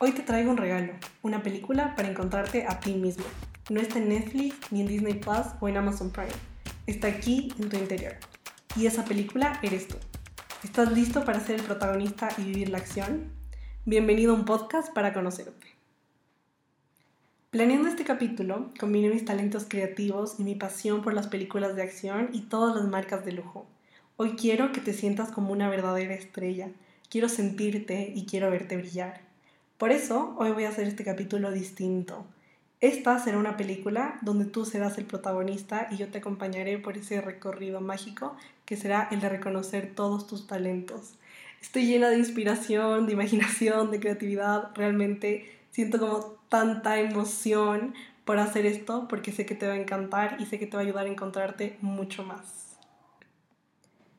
Hoy te traigo un regalo, una película para encontrarte a ti mismo. No está en Netflix, ni en Disney Plus o en Amazon Prime. Está aquí en tu interior. Y esa película eres tú. ¿Estás listo para ser el protagonista y vivir la acción? Bienvenido a un podcast para conocerte. Planeando este capítulo, combiné mis talentos creativos y mi pasión por las películas de acción y todas las marcas de lujo. Hoy quiero que te sientas como una verdadera estrella. Quiero sentirte y quiero verte brillar. Por eso, hoy voy a hacer este capítulo distinto. Esta será una película donde tú serás el protagonista y yo te acompañaré por ese recorrido mágico que será el de reconocer todos tus talentos. Estoy llena de inspiración, de imaginación, de creatividad. Realmente siento como tanta emoción por hacer esto porque sé que te va a encantar y sé que te va a ayudar a encontrarte mucho más.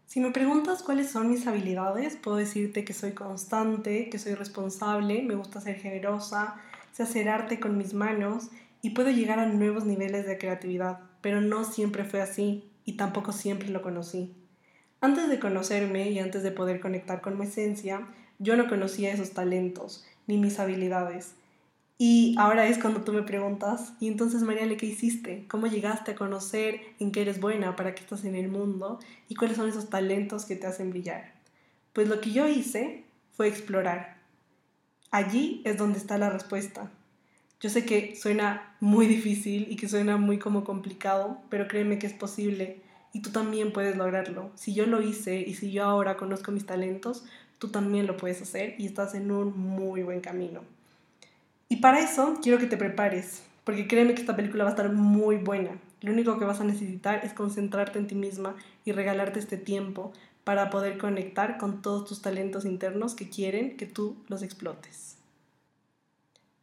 Si me preguntas cuáles son mis habilidades, puedo decirte que soy constante, que soy responsable, me gusta ser generosa, sé hacer arte con mis manos y puedo llegar a nuevos niveles de creatividad, pero no siempre fue así y tampoco siempre lo conocí. Antes de conocerme y antes de poder conectar con mi esencia, yo no conocía esos talentos ni mis habilidades. Y ahora es cuando tú me preguntas, ¿y entonces Mariale qué hiciste? ¿Cómo llegaste a conocer en qué eres buena, para qué estás en el mundo y cuáles son esos talentos que te hacen brillar? Pues lo que yo hice fue explorar. Allí es donde está la respuesta. Yo sé que suena muy difícil y que suena muy como complicado, pero créeme que es posible y tú también puedes lograrlo. Si yo lo hice y si yo ahora conozco mis talentos, tú también lo puedes hacer y estás en un muy buen camino. Y para eso quiero que te prepares, porque créeme que esta película va a estar muy buena. Lo único que vas a necesitar es concentrarte en ti misma y regalarte este tiempo para poder conectar con todos tus talentos internos que quieren que tú los explotes.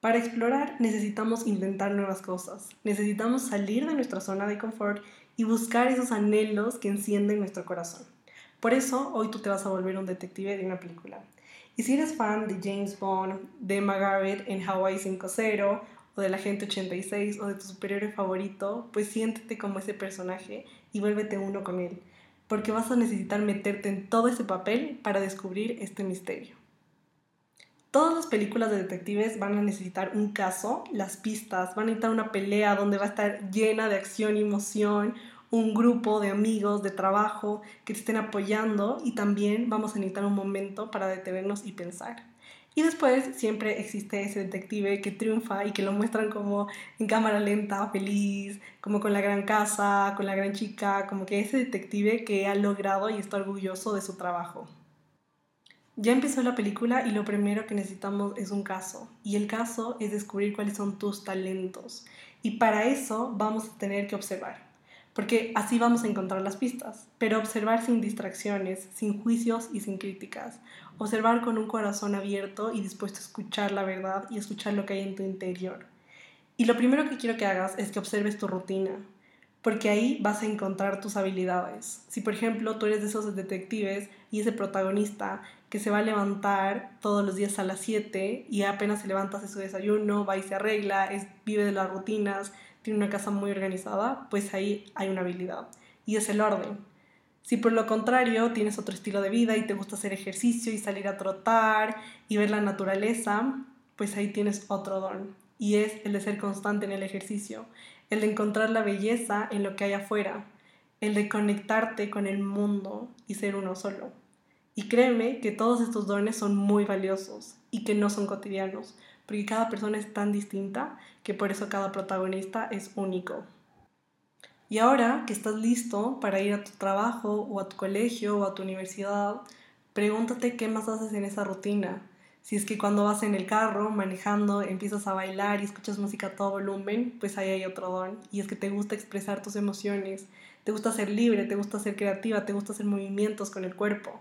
Para explorar necesitamos intentar nuevas cosas, necesitamos salir de nuestra zona de confort y buscar esos anhelos que encienden nuestro corazón. Por eso hoy tú te vas a volver un detective de una película. Y si eres fan de James Bond, de Margaret en Hawaii 5.0, o de la Gente 86, o de tu superhéroe favorito, pues siéntete como ese personaje y vuélvete uno con él, porque vas a necesitar meterte en todo ese papel para descubrir este misterio. Todas las películas de detectives van a necesitar un caso, las pistas, van a necesitar una pelea donde va a estar llena de acción y emoción, un grupo de amigos de trabajo que te estén apoyando y también vamos a necesitar un momento para detenernos y pensar. Y después siempre existe ese detective que triunfa y que lo muestran como en cámara lenta, feliz, como con la gran casa, con la gran chica, como que ese detective que ha logrado y está orgulloso de su trabajo. Ya empezó la película y lo primero que necesitamos es un caso. Y el caso es descubrir cuáles son tus talentos. Y para eso vamos a tener que observar porque así vamos a encontrar las pistas, pero observar sin distracciones, sin juicios y sin críticas, observar con un corazón abierto y dispuesto a escuchar la verdad y escuchar lo que hay en tu interior. Y lo primero que quiero que hagas es que observes tu rutina, porque ahí vas a encontrar tus habilidades. Si por ejemplo tú eres de esos detectives y ese protagonista que se va a levantar todos los días a las 7 y apenas se levanta hace su desayuno, va y se arregla, vive de las rutinas, tiene una casa muy organizada, pues ahí hay una habilidad. Y es el orden. Si por lo contrario tienes otro estilo de vida y te gusta hacer ejercicio y salir a trotar y ver la naturaleza, pues ahí tienes otro don. Y es el de ser constante en el ejercicio, el de encontrar la belleza en lo que hay afuera, el de conectarte con el mundo y ser uno solo. Y créeme que todos estos dones son muy valiosos y que no son cotidianos, porque cada persona es tan distinta que por eso cada protagonista es único. Y ahora que estás listo para ir a tu trabajo o a tu colegio o a tu universidad, pregúntate qué más haces en esa rutina. Si es que cuando vas en el carro manejando empiezas a bailar y escuchas música a todo volumen, pues ahí hay otro don. Y es que te gusta expresar tus emociones, te gusta ser libre, te gusta ser creativa, te gusta hacer movimientos con el cuerpo.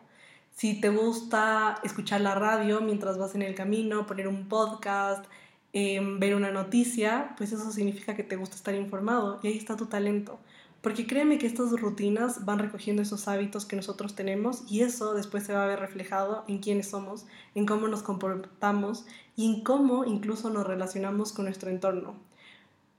Si te gusta escuchar la radio mientras vas en el camino, poner un podcast, em, ver una noticia, pues eso significa que te gusta estar informado y ahí está tu talento. Porque créeme que estas rutinas van recogiendo esos hábitos que nosotros tenemos y eso después se va a ver reflejado en quiénes somos, en cómo nos comportamos y en cómo incluso nos relacionamos con nuestro entorno.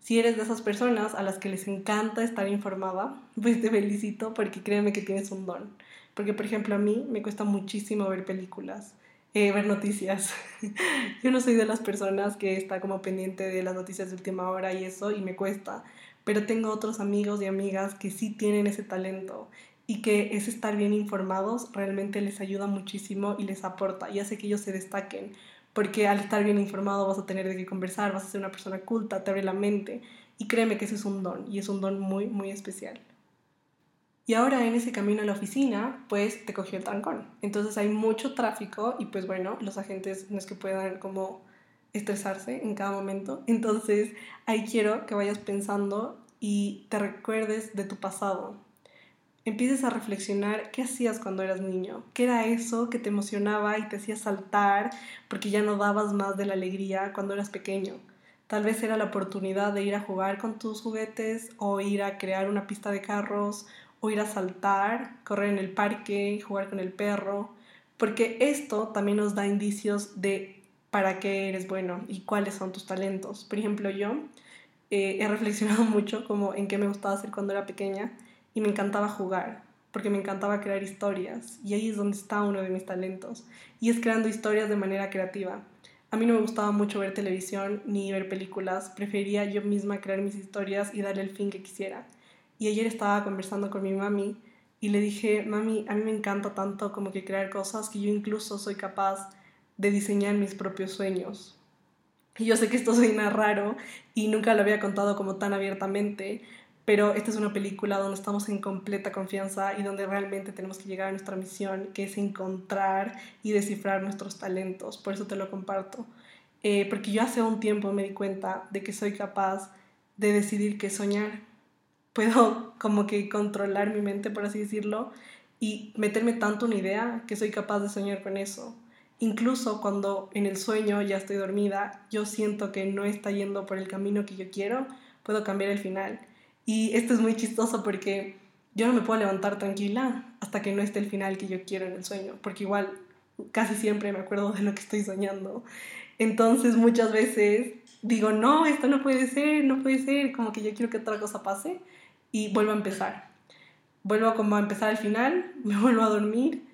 Si eres de esas personas a las que les encanta estar informada, pues te felicito porque créeme que tienes un don. Porque, por ejemplo, a mí me cuesta muchísimo ver películas. eh, ver noticias. Yo no soy de las personas que está como pendiente de las noticias de última hora y eso, y me cuesta. Pero tengo otros amigos y amigas que sí tienen ese talento y que ese estar bien informados realmente les ayuda muchísimo y les aporta y hace que ellos se destaquen. Porque al estar bien informado vas a tener de qué conversar, vas a ser una persona culta, te abre la mente. Y créeme que ese es un don y es un don muy, muy especial. Y ahora en ese camino a la oficina, pues te cogió el trancón. Entonces hay mucho tráfico y pues bueno, los agentes no es que puedan como estresarse en cada momento. Entonces ahí quiero que vayas pensando y te recuerdes de tu pasado. Empieces a reflexionar qué hacías cuando eras niño, qué era eso que te emocionaba y te hacía saltar porque ya no dabas más de la alegría cuando eras pequeño. Tal vez era la oportunidad de ir a jugar con tus juguetes o ir a crear una pista de carros ir a saltar, correr en el parque, jugar con el perro, porque esto también nos da indicios de para qué eres bueno y cuáles son tus talentos. Por ejemplo, yo eh, he reflexionado mucho como en qué me gustaba hacer cuando era pequeña y me encantaba jugar, porque me encantaba crear historias y ahí es donde está uno de mis talentos y es creando historias de manera creativa. A mí no me gustaba mucho ver televisión ni ver películas, prefería yo misma crear mis historias y darle el fin que quisiera. Y ayer estaba conversando con mi mami y le dije, mami, a mí me encanta tanto como que crear cosas que yo incluso soy capaz de diseñar mis propios sueños. Y yo sé que esto suena raro y nunca lo había contado como tan abiertamente, pero esta es una película donde estamos en completa confianza y donde realmente tenemos que llegar a nuestra misión, que es encontrar y descifrar nuestros talentos. Por eso te lo comparto. Eh, porque yo hace un tiempo me di cuenta de que soy capaz de decidir qué soñar puedo como que controlar mi mente, por así decirlo, y meterme tanto una idea que soy capaz de soñar con eso. Incluso cuando en el sueño ya estoy dormida, yo siento que no está yendo por el camino que yo quiero, puedo cambiar el final. Y esto es muy chistoso porque yo no me puedo levantar tranquila hasta que no esté el final que yo quiero en el sueño, porque igual casi siempre me acuerdo de lo que estoy soñando. Entonces muchas veces digo, no, esto no puede ser, no puede ser, como que yo quiero que otra cosa pase y vuelvo a empezar. Vuelvo como a empezar al final, me vuelvo a dormir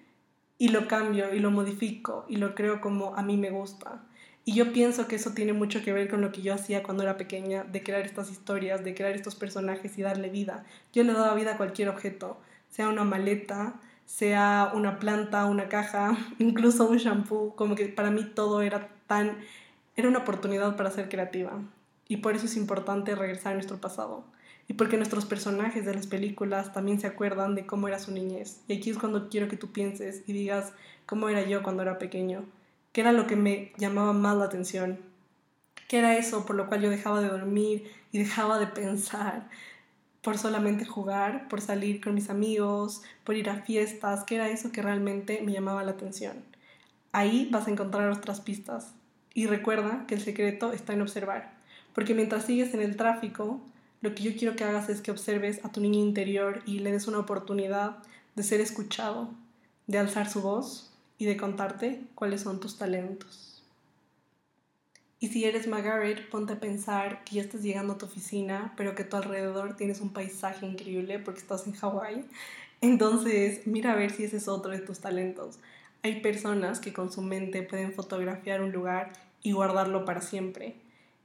y lo cambio y lo modifico y lo creo como a mí me gusta. Y yo pienso que eso tiene mucho que ver con lo que yo hacía cuando era pequeña, de crear estas historias, de crear estos personajes y darle vida. Yo le daba vida a cualquier objeto, sea una maleta, sea una planta, una caja, incluso un shampoo, como que para mí todo era tan, era una oportunidad para ser creativa. Y por eso es importante regresar a nuestro pasado y porque nuestros personajes de las películas también se acuerdan de cómo era su niñez. Y aquí es cuando quiero que tú pienses y digas cómo era yo cuando era pequeño, qué era lo que me llamaba más la atención, qué era eso por lo cual yo dejaba de dormir y dejaba de pensar por solamente jugar, por salir con mis amigos, por ir a fiestas, qué era eso que realmente me llamaba la atención. Ahí vas a encontrar otras pistas. Y recuerda que el secreto está en observar, porque mientras sigues en el tráfico, lo que yo quiero que hagas es que observes a tu niño interior y le des una oportunidad de ser escuchado, de alzar su voz y de contarte cuáles son tus talentos. Y si eres Margaret, ponte a pensar que ya estás llegando a tu oficina, pero que tu alrededor tienes un paisaje increíble porque estás en Hawái. Entonces, mira a ver si ese es otro de tus talentos. Hay personas que con su mente pueden fotografiar un lugar y guardarlo para siempre.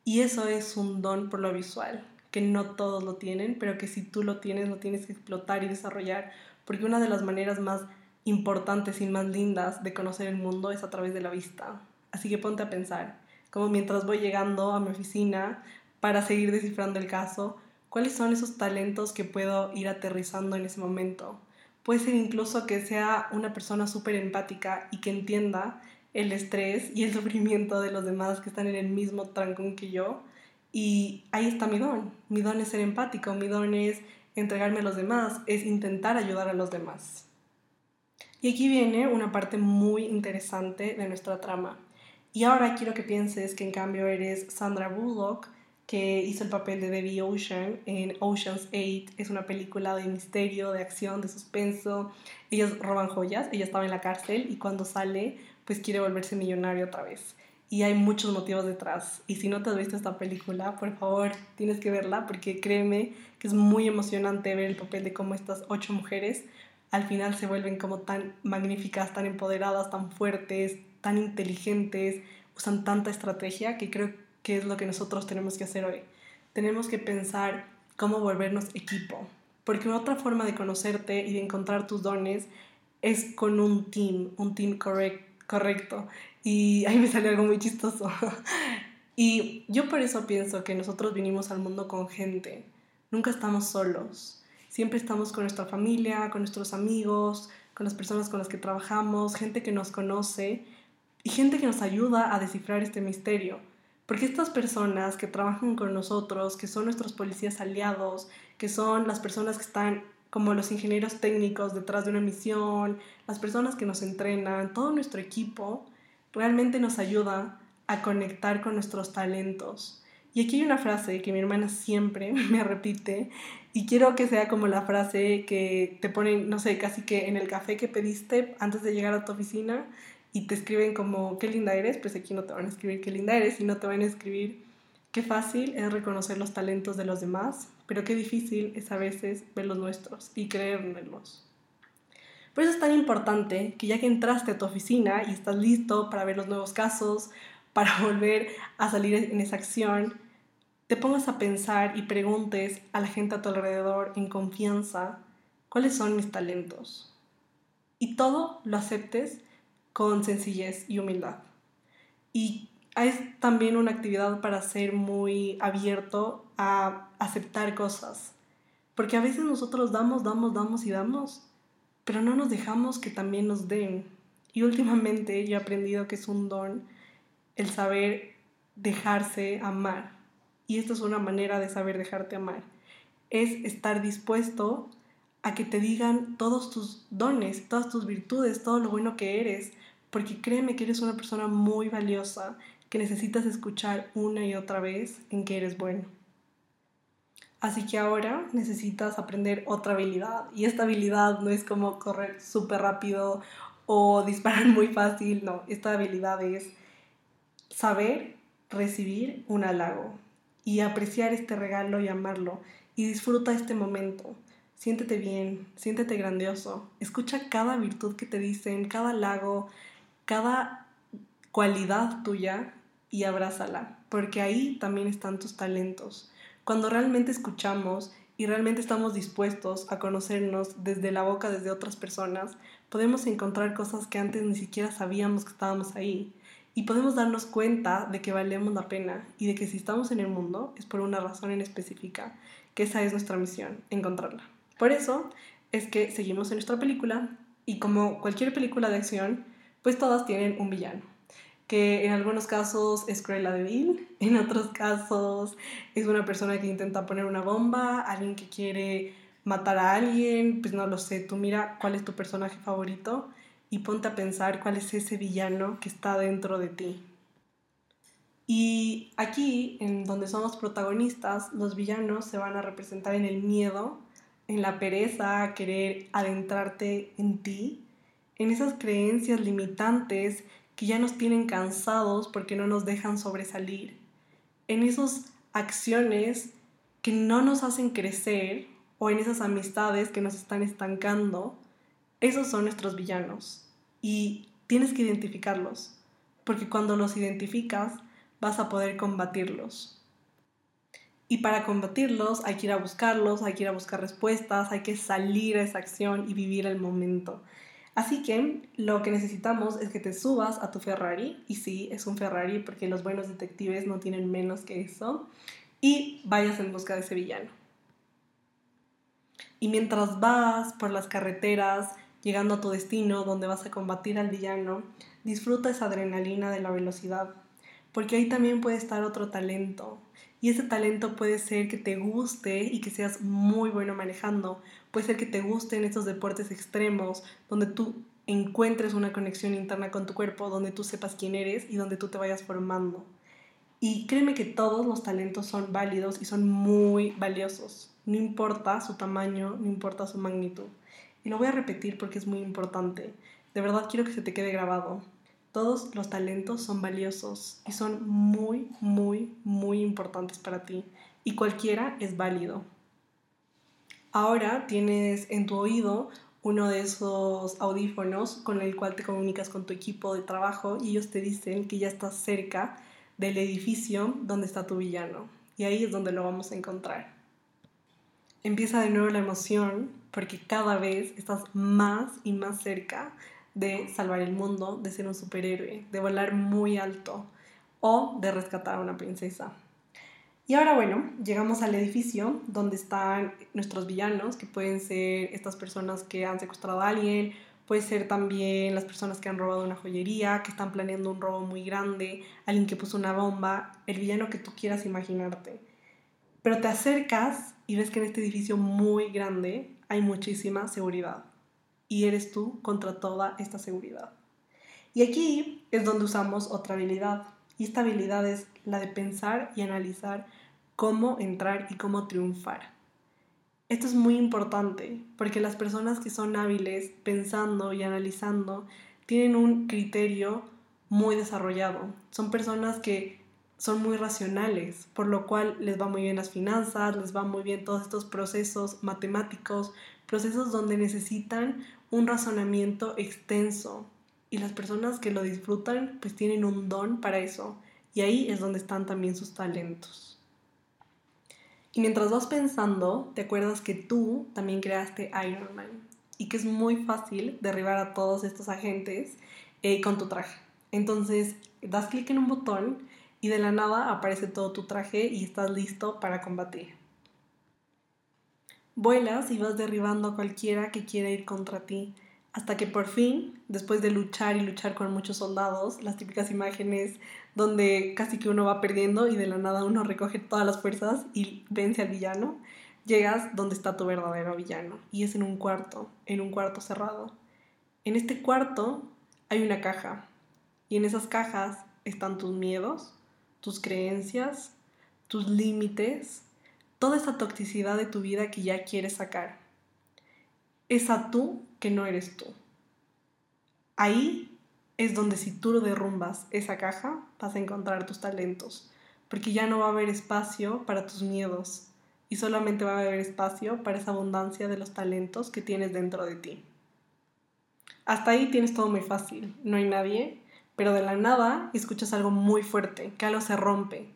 Y eso es un don por lo visual que no todos lo tienen, pero que si tú lo tienes, lo tienes que explotar y desarrollar, porque una de las maneras más importantes y más lindas de conocer el mundo es a través de la vista. Así que ponte a pensar, como mientras voy llegando a mi oficina para seguir descifrando el caso, ¿cuáles son esos talentos que puedo ir aterrizando en ese momento? Puede ser incluso que sea una persona súper empática y que entienda el estrés y el sufrimiento de los demás que están en el mismo trancón que yo, y ahí está mi don. Mi don es ser empático, mi don es entregarme a los demás, es intentar ayudar a los demás. Y aquí viene una parte muy interesante de nuestra trama. Y ahora quiero que pienses que en cambio eres Sandra Bullock, que hizo el papel de Debbie Ocean en Ocean's 8. Es una película de misterio, de acción, de suspenso. Ellos roban joyas, ella estaba en la cárcel y cuando sale, pues quiere volverse millonario otra vez y hay muchos motivos detrás. Y si no te has visto esta película, por favor, tienes que verla porque créeme que es muy emocionante ver el papel de cómo estas ocho mujeres al final se vuelven como tan magníficas, tan empoderadas, tan fuertes, tan inteligentes, usan tanta estrategia que creo que es lo que nosotros tenemos que hacer hoy. Tenemos que pensar cómo volvernos equipo, porque otra forma de conocerte y de encontrar tus dones es con un team, un team correcto. Y ahí me salió algo muy chistoso. y yo por eso pienso que nosotros vinimos al mundo con gente. Nunca estamos solos. Siempre estamos con nuestra familia, con nuestros amigos, con las personas con las que trabajamos, gente que nos conoce y gente que nos ayuda a descifrar este misterio. Porque estas personas que trabajan con nosotros, que son nuestros policías aliados, que son las personas que están como los ingenieros técnicos detrás de una misión, las personas que nos entrenan, todo nuestro equipo, realmente nos ayuda a conectar con nuestros talentos. Y aquí hay una frase que mi hermana siempre me repite y quiero que sea como la frase que te ponen, no sé, casi que en el café que pediste antes de llegar a tu oficina y te escriben como qué linda eres, pues aquí no te van a escribir qué linda eres, sino te van a escribir qué fácil es reconocer los talentos de los demás, pero qué difícil es a veces ver los nuestros y creérnoslos. Por eso es tan importante que ya que entraste a tu oficina y estás listo para ver los nuevos casos, para volver a salir en esa acción, te pongas a pensar y preguntes a la gente a tu alrededor en confianza cuáles son mis talentos. Y todo lo aceptes con sencillez y humildad. Y es también una actividad para ser muy abierto a aceptar cosas. Porque a veces nosotros damos, damos, damos y damos, pero no nos dejamos que también nos den. Y últimamente yo he aprendido que es un don el saber dejarse amar. Y esto es una manera de saber dejarte amar. Es estar dispuesto a que te digan todos tus dones, todas tus virtudes, todo lo bueno que eres, porque créeme que eres una persona muy valiosa que necesitas escuchar una y otra vez en que eres bueno. Así que ahora necesitas aprender otra habilidad. Y esta habilidad no es como correr súper rápido o disparar muy fácil, no, esta habilidad es saber recibir un halago y apreciar este regalo y amarlo. Y disfruta este momento. Siéntete bien, siéntete grandioso, escucha cada virtud que te dicen, cada halago, cada cualidad tuya y abrázala, porque ahí también están tus talentos. Cuando realmente escuchamos y realmente estamos dispuestos a conocernos desde la boca, desde otras personas, podemos encontrar cosas que antes ni siquiera sabíamos que estábamos ahí. Y podemos darnos cuenta de que valemos la pena y de que si estamos en el mundo es por una razón en específica, que esa es nuestra misión, encontrarla. Por eso es que seguimos en nuestra película y como cualquier película de acción, pues todas tienen un villano, que en algunos casos es Cruella de Vil, en otros casos es una persona que intenta poner una bomba, alguien que quiere matar a alguien, pues no lo sé, tú mira cuál es tu personaje favorito y ponte a pensar cuál es ese villano que está dentro de ti. Y aquí, en donde somos protagonistas, los villanos se van a representar en el miedo, en la pereza, querer adentrarte en ti en esas creencias limitantes que ya nos tienen cansados porque no nos dejan sobresalir, en esas acciones que no nos hacen crecer o en esas amistades que nos están estancando, esos son nuestros villanos y tienes que identificarlos, porque cuando los identificas vas a poder combatirlos. Y para combatirlos hay que ir a buscarlos, hay que ir a buscar respuestas, hay que salir a esa acción y vivir el momento. Así que lo que necesitamos es que te subas a tu Ferrari, y sí, es un Ferrari porque los buenos detectives no tienen menos que eso, y vayas en busca de ese villano. Y mientras vas por las carreteras, llegando a tu destino donde vas a combatir al villano, disfruta esa adrenalina de la velocidad, porque ahí también puede estar otro talento, y ese talento puede ser que te guste y que seas muy bueno manejando. Puede ser que te gusten estos deportes extremos donde tú encuentres una conexión interna con tu cuerpo, donde tú sepas quién eres y donde tú te vayas formando. Y créeme que todos los talentos son válidos y son muy valiosos. No importa su tamaño, no importa su magnitud. Y lo voy a repetir porque es muy importante. De verdad quiero que se te quede grabado. Todos los talentos son valiosos y son muy, muy, muy importantes para ti y cualquiera es válido. Ahora tienes en tu oído uno de esos audífonos con el cual te comunicas con tu equipo de trabajo y ellos te dicen que ya estás cerca del edificio donde está tu villano. Y ahí es donde lo vamos a encontrar. Empieza de nuevo la emoción porque cada vez estás más y más cerca de salvar el mundo, de ser un superhéroe, de volar muy alto o de rescatar a una princesa. Y ahora bueno, llegamos al edificio donde están nuestros villanos, que pueden ser estas personas que han secuestrado a alguien, puede ser también las personas que han robado una joyería, que están planeando un robo muy grande, alguien que puso una bomba, el villano que tú quieras imaginarte. Pero te acercas y ves que en este edificio muy grande hay muchísima seguridad. Y eres tú contra toda esta seguridad. Y aquí es donde usamos otra habilidad. Y esta habilidad es la de pensar y analizar cómo entrar y cómo triunfar. Esto es muy importante porque las personas que son hábiles pensando y analizando tienen un criterio muy desarrollado. Son personas que son muy racionales, por lo cual les va muy bien las finanzas, les va muy bien todos estos procesos matemáticos, procesos donde necesitan un razonamiento extenso. Y las personas que lo disfrutan pues tienen un don para eso. Y ahí es donde están también sus talentos. Y mientras vas pensando, te acuerdas que tú también creaste Iron Man y que es muy fácil derribar a todos estos agentes eh, con tu traje. Entonces, das clic en un botón y de la nada aparece todo tu traje y estás listo para combatir. Vuelas y vas derribando a cualquiera que quiera ir contra ti, hasta que por fin, después de luchar y luchar con muchos soldados, las típicas imágenes donde casi que uno va perdiendo y de la nada uno recoge todas las fuerzas y vence al villano, llegas donde está tu verdadero villano y es en un cuarto, en un cuarto cerrado. En este cuarto hay una caja y en esas cajas están tus miedos, tus creencias, tus límites, toda esa toxicidad de tu vida que ya quieres sacar. Esa tú que no eres tú. Ahí es donde si tú derrumbas esa caja, vas a encontrar tus talentos, porque ya no va a haber espacio para tus miedos y solamente va a haber espacio para esa abundancia de los talentos que tienes dentro de ti. Hasta ahí tienes todo muy fácil, no hay nadie, pero de la nada escuchas algo muy fuerte, que algo se rompe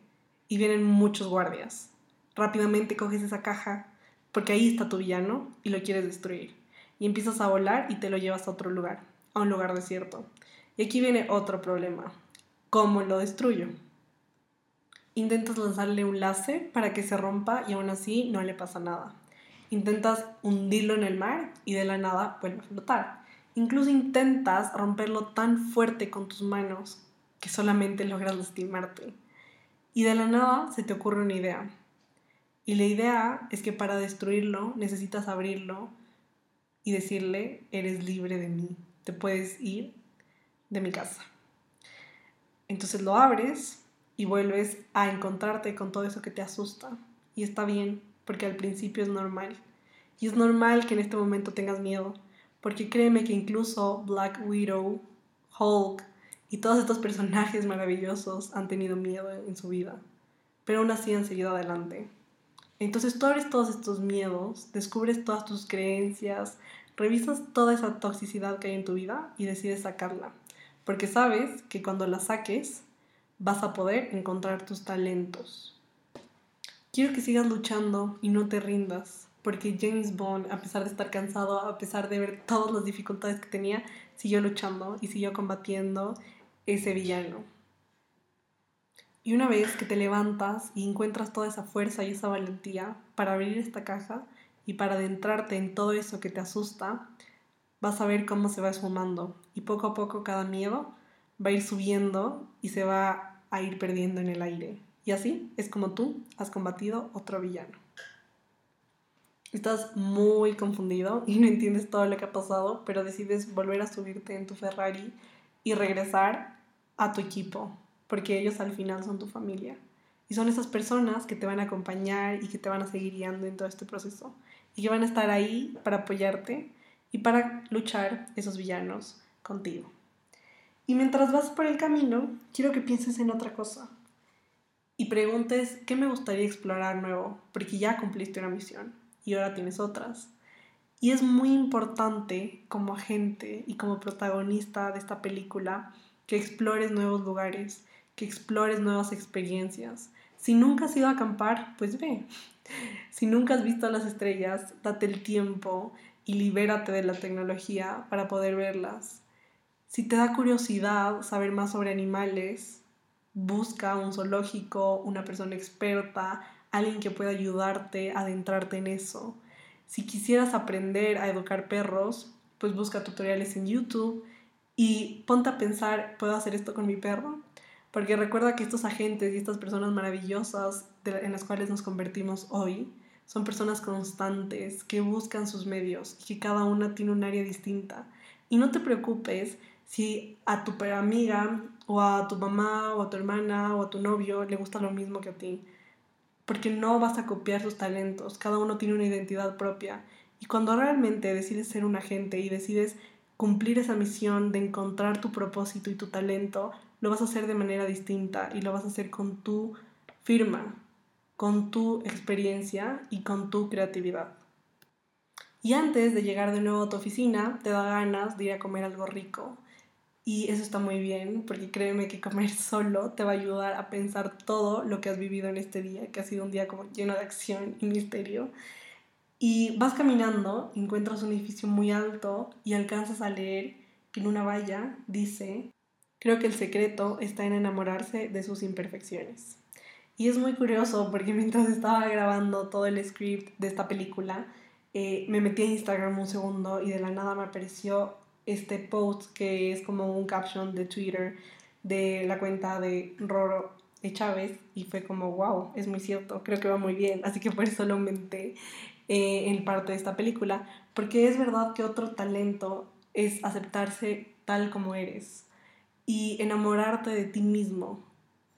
y vienen muchos guardias. Rápidamente coges esa caja, porque ahí está tu villano y lo quieres destruir. Y empiezas a volar y te lo llevas a otro lugar, a un lugar desierto. Y aquí viene otro problema. ¿Cómo lo destruyo? Intentas lanzarle un láser para que se rompa y aún así no le pasa nada. Intentas hundirlo en el mar y de la nada vuelve a flotar. Incluso intentas romperlo tan fuerte con tus manos que solamente logras lastimarte. Y de la nada se te ocurre una idea. Y la idea es que para destruirlo necesitas abrirlo y decirle, eres libre de mí, te puedes ir de mi casa. Entonces lo abres y vuelves a encontrarte con todo eso que te asusta. Y está bien, porque al principio es normal. Y es normal que en este momento tengas miedo, porque créeme que incluso Black Widow, Hulk y todos estos personajes maravillosos han tenido miedo en su vida, pero aún así han seguido adelante. Entonces tú abres todos estos miedos, descubres todas tus creencias, revisas toda esa toxicidad que hay en tu vida y decides sacarla porque sabes que cuando la saques vas a poder encontrar tus talentos. Quiero que sigas luchando y no te rindas, porque James Bond, a pesar de estar cansado, a pesar de ver todas las dificultades que tenía, siguió luchando y siguió combatiendo ese villano. Y una vez que te levantas y encuentras toda esa fuerza y esa valentía para abrir esta caja y para adentrarte en todo eso que te asusta, vas a ver cómo se va esfumando y poco a poco cada miedo va a ir subiendo y se va a ir perdiendo en el aire. Y así es como tú has combatido otro villano. Estás muy confundido y no entiendes todo lo que ha pasado, pero decides volver a subirte en tu Ferrari y regresar a tu equipo, porque ellos al final son tu familia. Y son esas personas que te van a acompañar y que te van a seguir guiando en todo este proceso. Y que van a estar ahí para apoyarte y para luchar esos villanos contigo. Y mientras vas por el camino, quiero que pienses en otra cosa y preguntes qué me gustaría explorar nuevo, porque ya cumpliste una misión y ahora tienes otras. Y es muy importante como agente y como protagonista de esta película que explores nuevos lugares, que explores nuevas experiencias. Si nunca has ido a acampar, pues ve. Si nunca has visto las estrellas, date el tiempo y libérate de la tecnología para poder verlas. Si te da curiosidad saber más sobre animales, busca un zoológico, una persona experta, alguien que pueda ayudarte a adentrarte en eso. Si quisieras aprender a educar perros, pues busca tutoriales en YouTube y ponte a pensar, ¿puedo hacer esto con mi perro? Porque recuerda que estos agentes y estas personas maravillosas en las cuales nos convertimos hoy son personas constantes que buscan sus medios y que cada una tiene un área distinta. Y no te preocupes si a tu amiga o a tu mamá o a tu hermana o a tu novio le gusta lo mismo que a ti porque no vas a copiar sus talentos, cada uno tiene una identidad propia. Y cuando realmente decides ser un agente y decides cumplir esa misión de encontrar tu propósito y tu talento, lo vas a hacer de manera distinta y lo vas a hacer con tu firma, con tu experiencia y con tu creatividad. Y antes de llegar de nuevo a tu oficina, te da ganas de ir a comer algo rico, y eso está muy bien, porque créeme que comer solo te va a ayudar a pensar todo lo que has vivido en este día, que ha sido un día como lleno de acción y misterio. Y vas caminando, encuentras un edificio muy alto y alcanzas a leer que en una valla dice, creo que el secreto está en enamorarse de sus imperfecciones. Y es muy curioso porque mientras estaba grabando todo el script de esta película, eh, me metí a Instagram un segundo y de la nada me apareció este post que es como un caption de Twitter de la cuenta de Roro de Chávez y fue como, wow, es muy cierto, creo que va muy bien, así que por eso lo aumenté eh, en parte de esta película, porque es verdad que otro talento es aceptarse tal como eres y enamorarte de ti mismo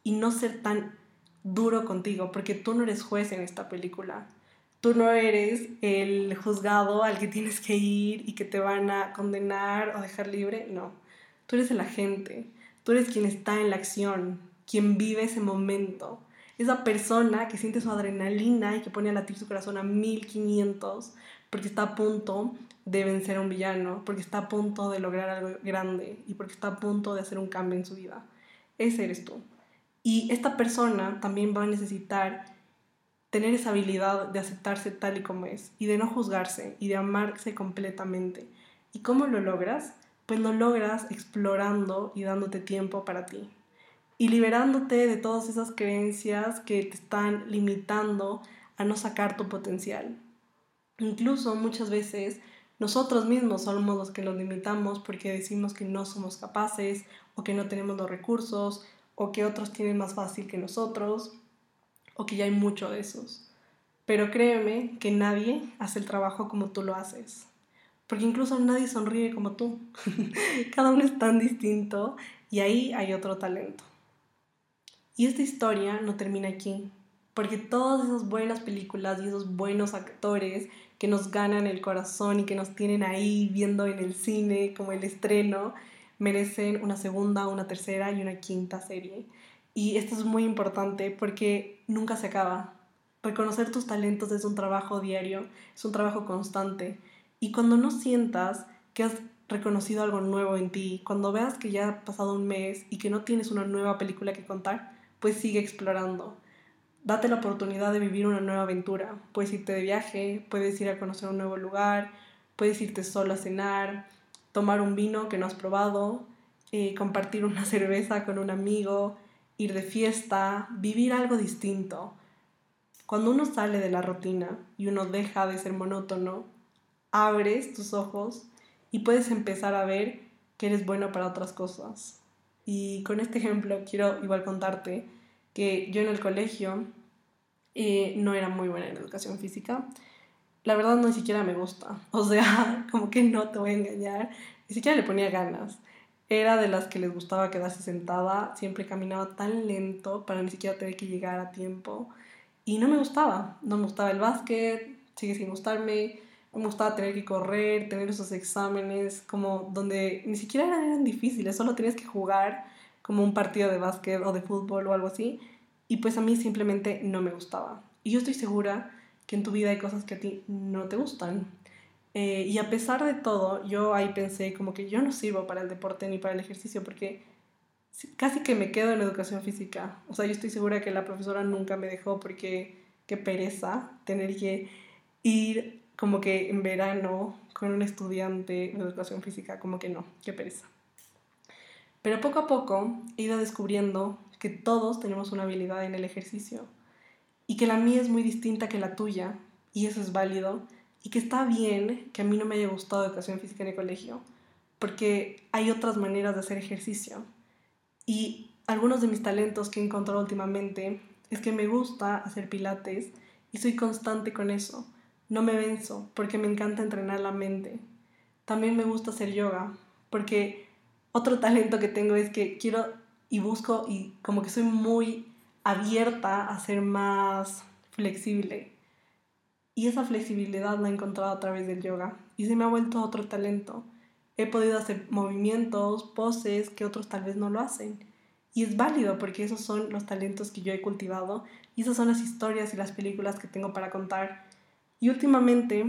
y no ser tan duro contigo, porque tú no eres juez en esta película tú no eres el juzgado al que tienes que ir y que te van a condenar o dejar libre, no. Tú eres el agente, tú eres quien está en la acción, quien vive ese momento. Esa persona que siente su adrenalina y que pone a latir su corazón a 1500 porque está a punto de vencer a un villano, porque está a punto de lograr algo grande y porque está a punto de hacer un cambio en su vida. Ese eres tú. Y esta persona también va a necesitar tener esa habilidad de aceptarse tal y como es y de no juzgarse y de amarse completamente. ¿Y cómo lo logras? Pues lo logras explorando y dándote tiempo para ti y liberándote de todas esas creencias que te están limitando a no sacar tu potencial. Incluso muchas veces nosotros mismos somos los que nos limitamos porque decimos que no somos capaces o que no tenemos los recursos o que otros tienen más fácil que nosotros o que ya hay mucho de esos. Pero créeme que nadie hace el trabajo como tú lo haces. Porque incluso nadie sonríe como tú. Cada uno es tan distinto y ahí hay otro talento. Y esta historia no termina aquí. Porque todas esas buenas películas y esos buenos actores que nos ganan el corazón y que nos tienen ahí viendo en el cine como el estreno, merecen una segunda, una tercera y una quinta serie. Y esto es muy importante porque nunca se acaba. Reconocer tus talentos es un trabajo diario, es un trabajo constante. Y cuando no sientas que has reconocido algo nuevo en ti, cuando veas que ya ha pasado un mes y que no tienes una nueva película que contar, pues sigue explorando. Date la oportunidad de vivir una nueva aventura. Puedes irte de viaje, puedes ir a conocer un nuevo lugar, puedes irte solo a cenar, tomar un vino que no has probado, eh, compartir una cerveza con un amigo, ir de fiesta, vivir algo distinto. Cuando uno sale de la rutina y uno deja de ser monótono, abres tus ojos y puedes empezar a ver que eres bueno para otras cosas. Y con este ejemplo quiero igual contarte que yo en el colegio eh, no era muy buena en educación física. La verdad no ni siquiera me gusta. O sea, como que no te voy a engañar. Ni siquiera le ponía ganas. Era de las que les gustaba quedarse sentada, siempre caminaba tan lento para ni siquiera tener que llegar a tiempo. Y no me gustaba, no me gustaba el básquet, sigue sin gustarme, me gustaba tener que correr, tener esos exámenes, como donde ni siquiera eran difíciles, solo tenías que jugar como un partido de básquet o de fútbol o algo así. Y pues a mí simplemente no me gustaba. Y yo estoy segura que en tu vida hay cosas que a ti no te gustan. Eh, y a pesar de todo, yo ahí pensé como que yo no sirvo para el deporte ni para el ejercicio porque casi que me quedo en educación física. O sea, yo estoy segura que la profesora nunca me dejó porque qué pereza tener que ir como que en verano con un estudiante de educación física, como que no, qué pereza. Pero poco a poco he ido descubriendo que todos tenemos una habilidad en el ejercicio y que la mía es muy distinta que la tuya y eso es válido y que está bien que a mí no me haya gustado educación física en el colegio porque hay otras maneras de hacer ejercicio y algunos de mis talentos que he encontrado últimamente es que me gusta hacer pilates y soy constante con eso. No me venzo porque me encanta entrenar la mente. También me gusta hacer yoga porque otro talento que tengo es que quiero y busco y como que soy muy abierta a ser más flexible. Y esa flexibilidad la he encontrado a través del yoga y se me ha vuelto otro talento he podido hacer movimientos, poses que otros tal vez no lo hacen. Y es válido porque esos son los talentos que yo he cultivado y esas son las historias y las películas que tengo para contar. Y últimamente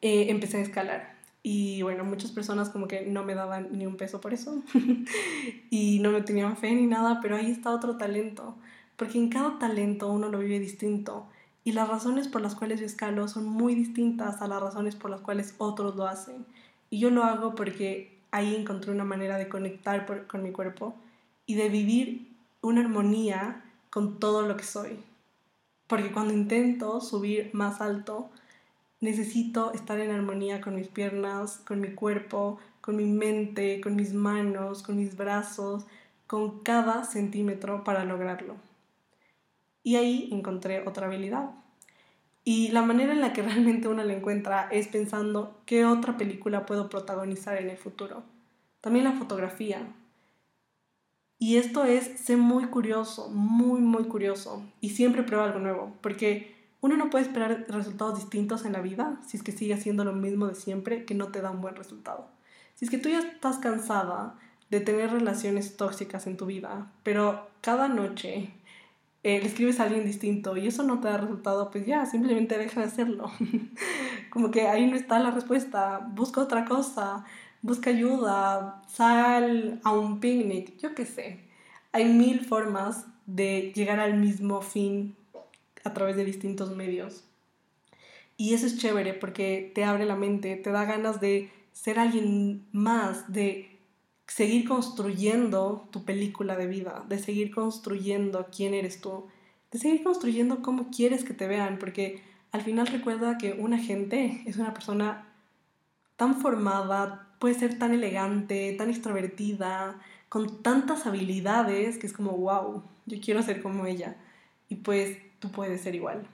eh, empecé a escalar. Y bueno, muchas personas como que no me daban ni un peso por eso y no me tenían fe ni nada, pero ahí está otro talento, porque en cada talento uno lo vive distinto y las razones por las cuales yo escalo son muy distintas a las razones por las cuales otros lo hacen. Y yo lo hago porque ahí encontré una manera de conectar con mi cuerpo y de vivir una armonía con todo lo que soy. Porque cuando intento subir más alto, necesito estar en armonía con mis piernas, con mi cuerpo, con mi mente, con mis manos, con mis brazos, con cada centímetro para lograrlo. Y ahí encontré otra habilidad, y la manera en la que realmente uno la encuentra es pensando qué otra película puedo protagonizar en el futuro. También la fotografía. Y esto es ser muy curioso, muy, muy curioso. Y siempre prueba algo nuevo, porque uno no puede esperar resultados distintos en la vida si es que sigue haciendo lo mismo de siempre que no te da un buen resultado. Si es que tú ya estás cansada de tener relaciones tóxicas en tu vida, pero cada noche eh, le escribes a alguien distinto y eso no te da resultado, pues ya, simplemente deja de hacerlo. Como que ahí no está la respuesta, busca otra cosa, busca ayuda, sal a un picnic, yo qué sé. Hay mil formas de llegar al mismo fin a través de distintos medios. Y eso es chévere porque te abre la mente, te da ganas de ser alguien más, de seguir construyendo tu película de vida, de seguir construyendo quién eres tú, de seguir construyendo cómo quieres que te vean, porque al final recuerda que una gente es una persona tan formada, puede ser tan elegante, tan extrovertida, con tantas habilidades que es como, wow, yo quiero ser como ella. Y pues tú puedes ser igual.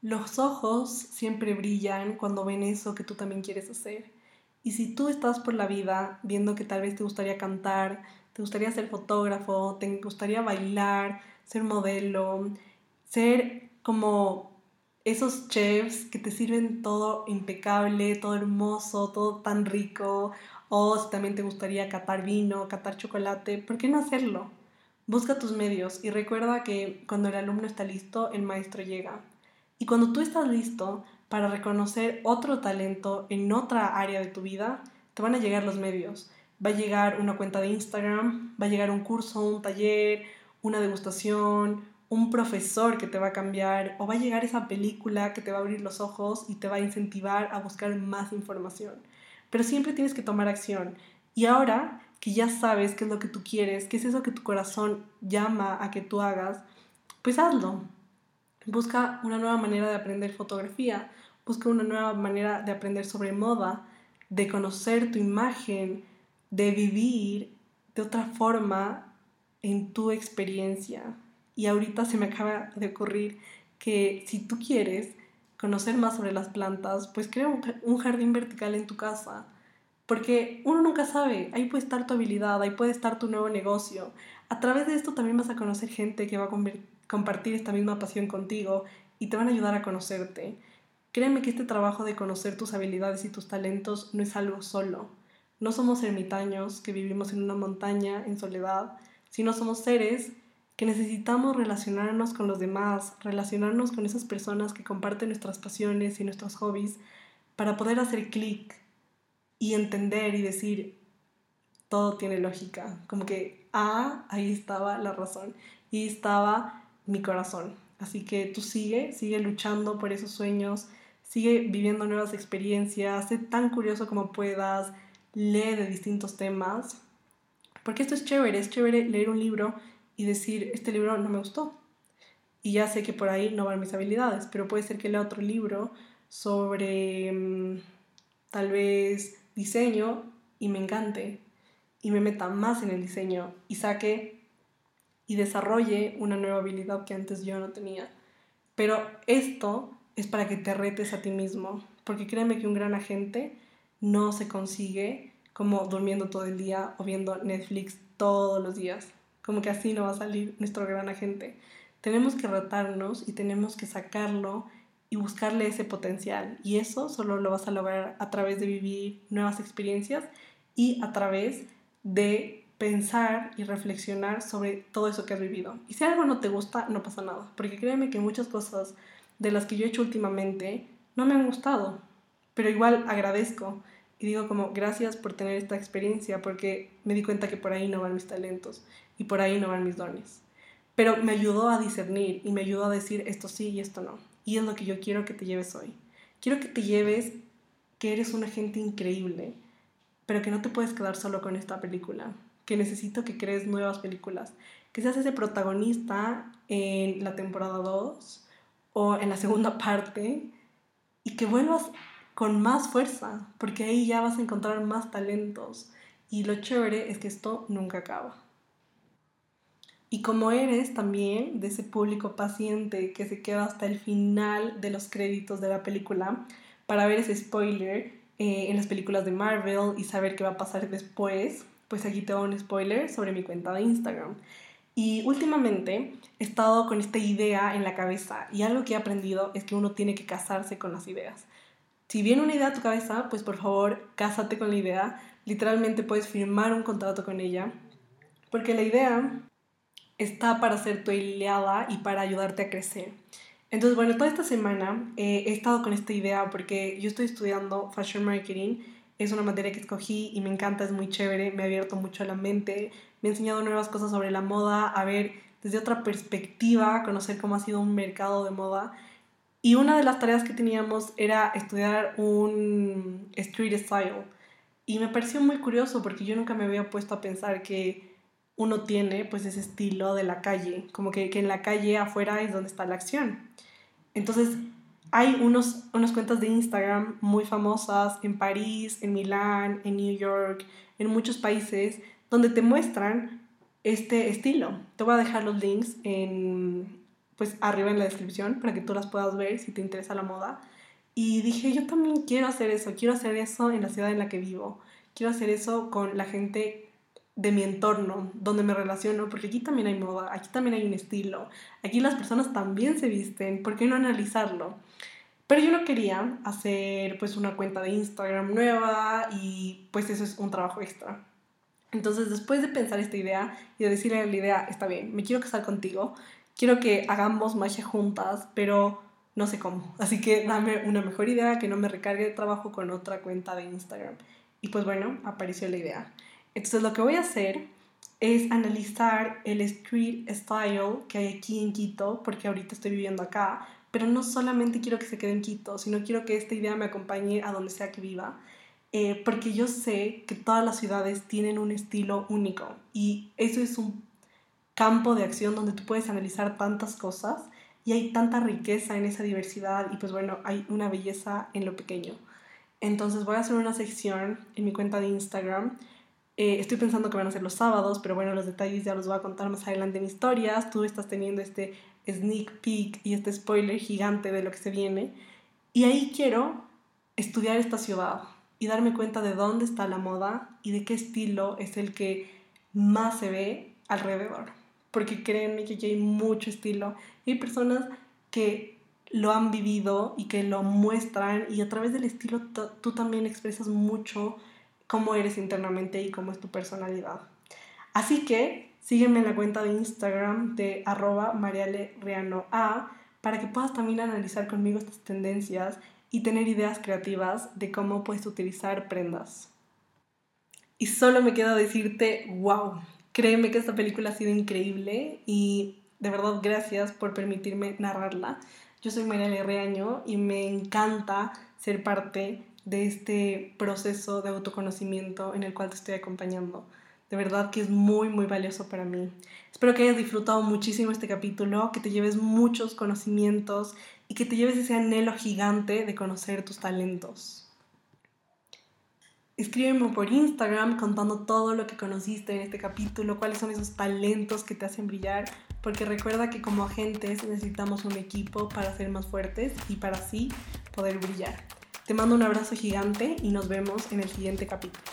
Los ojos siempre brillan cuando ven eso que tú también quieres hacer. Y si tú estás por la vida viendo que tal vez te gustaría cantar, te gustaría ser fotógrafo, te gustaría bailar, ser modelo, ser como esos chefs que te sirven todo impecable, todo hermoso, todo tan rico, o si también te gustaría catar vino, catar chocolate, ¿por qué no hacerlo? Busca tus medios y recuerda que cuando el alumno está listo, el maestro llega. Y cuando tú estás listo, para reconocer otro talento en otra área de tu vida, te van a llegar los medios. Va a llegar una cuenta de Instagram, va a llegar un curso, un taller, una degustación, un profesor que te va a cambiar o va a llegar esa película que te va a abrir los ojos y te va a incentivar a buscar más información. Pero siempre tienes que tomar acción. Y ahora que ya sabes qué es lo que tú quieres, qué es eso que tu corazón llama a que tú hagas, pues hazlo. Busca una nueva manera de aprender fotografía, busca una nueva manera de aprender sobre moda, de conocer tu imagen, de vivir de otra forma en tu experiencia. Y ahorita se me acaba de ocurrir que si tú quieres conocer más sobre las plantas, pues crea un jardín vertical en tu casa. Porque uno nunca sabe, ahí puede estar tu habilidad, ahí puede estar tu nuevo negocio. A través de esto también vas a conocer gente que va a compartir esta misma pasión contigo y te van a ayudar a conocerte. Créeme que este trabajo de conocer tus habilidades y tus talentos no es algo solo. No somos ermitaños que vivimos en una montaña en soledad, sino somos seres que necesitamos relacionarnos con los demás, relacionarnos con esas personas que comparten nuestras pasiones y nuestros hobbies para poder hacer clic y entender y decir, todo tiene lógica, como que, ah, ahí estaba la razón y estaba mi corazón. Así que tú sigue, sigue luchando por esos sueños, sigue viviendo nuevas experiencias, sé tan curioso como puedas, lee de distintos temas, porque esto es chévere, es chévere leer un libro y decir, este libro no me gustó. Y ya sé que por ahí no van mis habilidades, pero puede ser que lea otro libro sobre mm, tal vez diseño y me encante y me meta más en el diseño y saque y desarrolle una nueva habilidad que antes yo no tenía. Pero esto es para que te retes a ti mismo, porque créeme que un gran agente no se consigue como durmiendo todo el día o viendo Netflix todos los días. Como que así no va a salir nuestro gran agente. Tenemos que retarnos y tenemos que sacarlo y buscarle ese potencial. Y eso solo lo vas a lograr a través de vivir nuevas experiencias y a través de pensar y reflexionar sobre todo eso que has vivido. Y si algo no te gusta, no pasa nada, porque créeme que muchas cosas de las que yo he hecho últimamente no me han gustado, pero igual agradezco y digo como gracias por tener esta experiencia porque me di cuenta que por ahí no van mis talentos y por ahí no van mis dones. Pero me ayudó a discernir y me ayudó a decir esto sí y esto no. Y es lo que yo quiero que te lleves hoy. Quiero que te lleves que eres una gente increíble, pero que no te puedes quedar solo con esta película, que necesito que crees nuevas películas, que seas ese protagonista en la temporada 2 o en la segunda parte y que vuelvas con más fuerza, porque ahí ya vas a encontrar más talentos y lo chévere es que esto nunca acaba. Y como eres también de ese público paciente que se queda hasta el final de los créditos de la película para ver ese spoiler eh, en las películas de Marvel y saber qué va a pasar después, pues aquí te un spoiler sobre mi cuenta de Instagram. Y últimamente he estado con esta idea en la cabeza y algo que he aprendido es que uno tiene que casarse con las ideas. Si viene una idea a tu cabeza, pues por favor, cásate con la idea. Literalmente puedes firmar un contrato con ella, porque la idea está para ser tu aliada y para ayudarte a crecer. Entonces, bueno, toda esta semana eh, he estado con esta idea porque yo estoy estudiando Fashion Marketing. Es una materia que escogí y me encanta, es muy chévere, me ha abierto mucho la mente, me ha enseñado nuevas cosas sobre la moda, a ver desde otra perspectiva, conocer cómo ha sido un mercado de moda. Y una de las tareas que teníamos era estudiar un street style. Y me pareció muy curioso porque yo nunca me había puesto a pensar que uno tiene pues ese estilo de la calle, como que, que en la calle afuera es donde está la acción. Entonces hay unos, unas cuentas de Instagram muy famosas en París, en Milán, en New York, en muchos países, donde te muestran este estilo. Te voy a dejar los links en, pues arriba en la descripción para que tú las puedas ver si te interesa la moda. Y dije, yo también quiero hacer eso, quiero hacer eso en la ciudad en la que vivo, quiero hacer eso con la gente de mi entorno, donde me relaciono, porque aquí también hay moda, aquí también hay un estilo, aquí las personas también se visten, ¿por qué no analizarlo? Pero yo no quería hacer pues una cuenta de Instagram nueva y pues eso es un trabajo extra. Entonces después de pensar esta idea y de decirle la idea, está bien, me quiero casar contigo, quiero que hagamos magia juntas, pero no sé cómo. Así que dame una mejor idea que no me recargue de trabajo con otra cuenta de Instagram. Y pues bueno, apareció la idea. Entonces lo que voy a hacer es analizar el street style que hay aquí en Quito, porque ahorita estoy viviendo acá, pero no solamente quiero que se quede en Quito, sino quiero que esta idea me acompañe a donde sea que viva, eh, porque yo sé que todas las ciudades tienen un estilo único y eso es un campo de acción donde tú puedes analizar tantas cosas y hay tanta riqueza en esa diversidad y pues bueno, hay una belleza en lo pequeño. Entonces voy a hacer una sección en mi cuenta de Instagram eh, estoy pensando que van a ser los sábados, pero bueno, los detalles ya los voy a contar más adelante en historias. Tú estás teniendo este sneak peek y este spoiler gigante de lo que se viene. Y ahí quiero estudiar esta ciudad y darme cuenta de dónde está la moda y de qué estilo es el que más se ve alrededor. Porque créanme que aquí hay mucho estilo. hay personas que lo han vivido y que lo muestran y a través del estilo tú también expresas mucho cómo eres internamente y cómo es tu personalidad. Así que Sígueme en la cuenta de Instagram de arroba marialereanoa para que puedas también analizar conmigo estas tendencias y tener ideas creativas de cómo puedes utilizar prendas. Y solo me queda decirte, wow, créeme que esta película ha sido increíble y de verdad gracias por permitirme narrarla. Yo soy Mariale Reaño y me encanta ser parte de este proceso de autoconocimiento en el cual te estoy acompañando. De verdad que es muy, muy valioso para mí. Espero que hayas disfrutado muchísimo este capítulo, que te lleves muchos conocimientos y que te lleves ese anhelo gigante de conocer tus talentos. Escríbeme por Instagram contando todo lo que conociste en este capítulo, cuáles son esos talentos que te hacen brillar, porque recuerda que como agentes necesitamos un equipo para ser más fuertes y para así poder brillar. Te mando un abrazo gigante y nos vemos en el siguiente capítulo.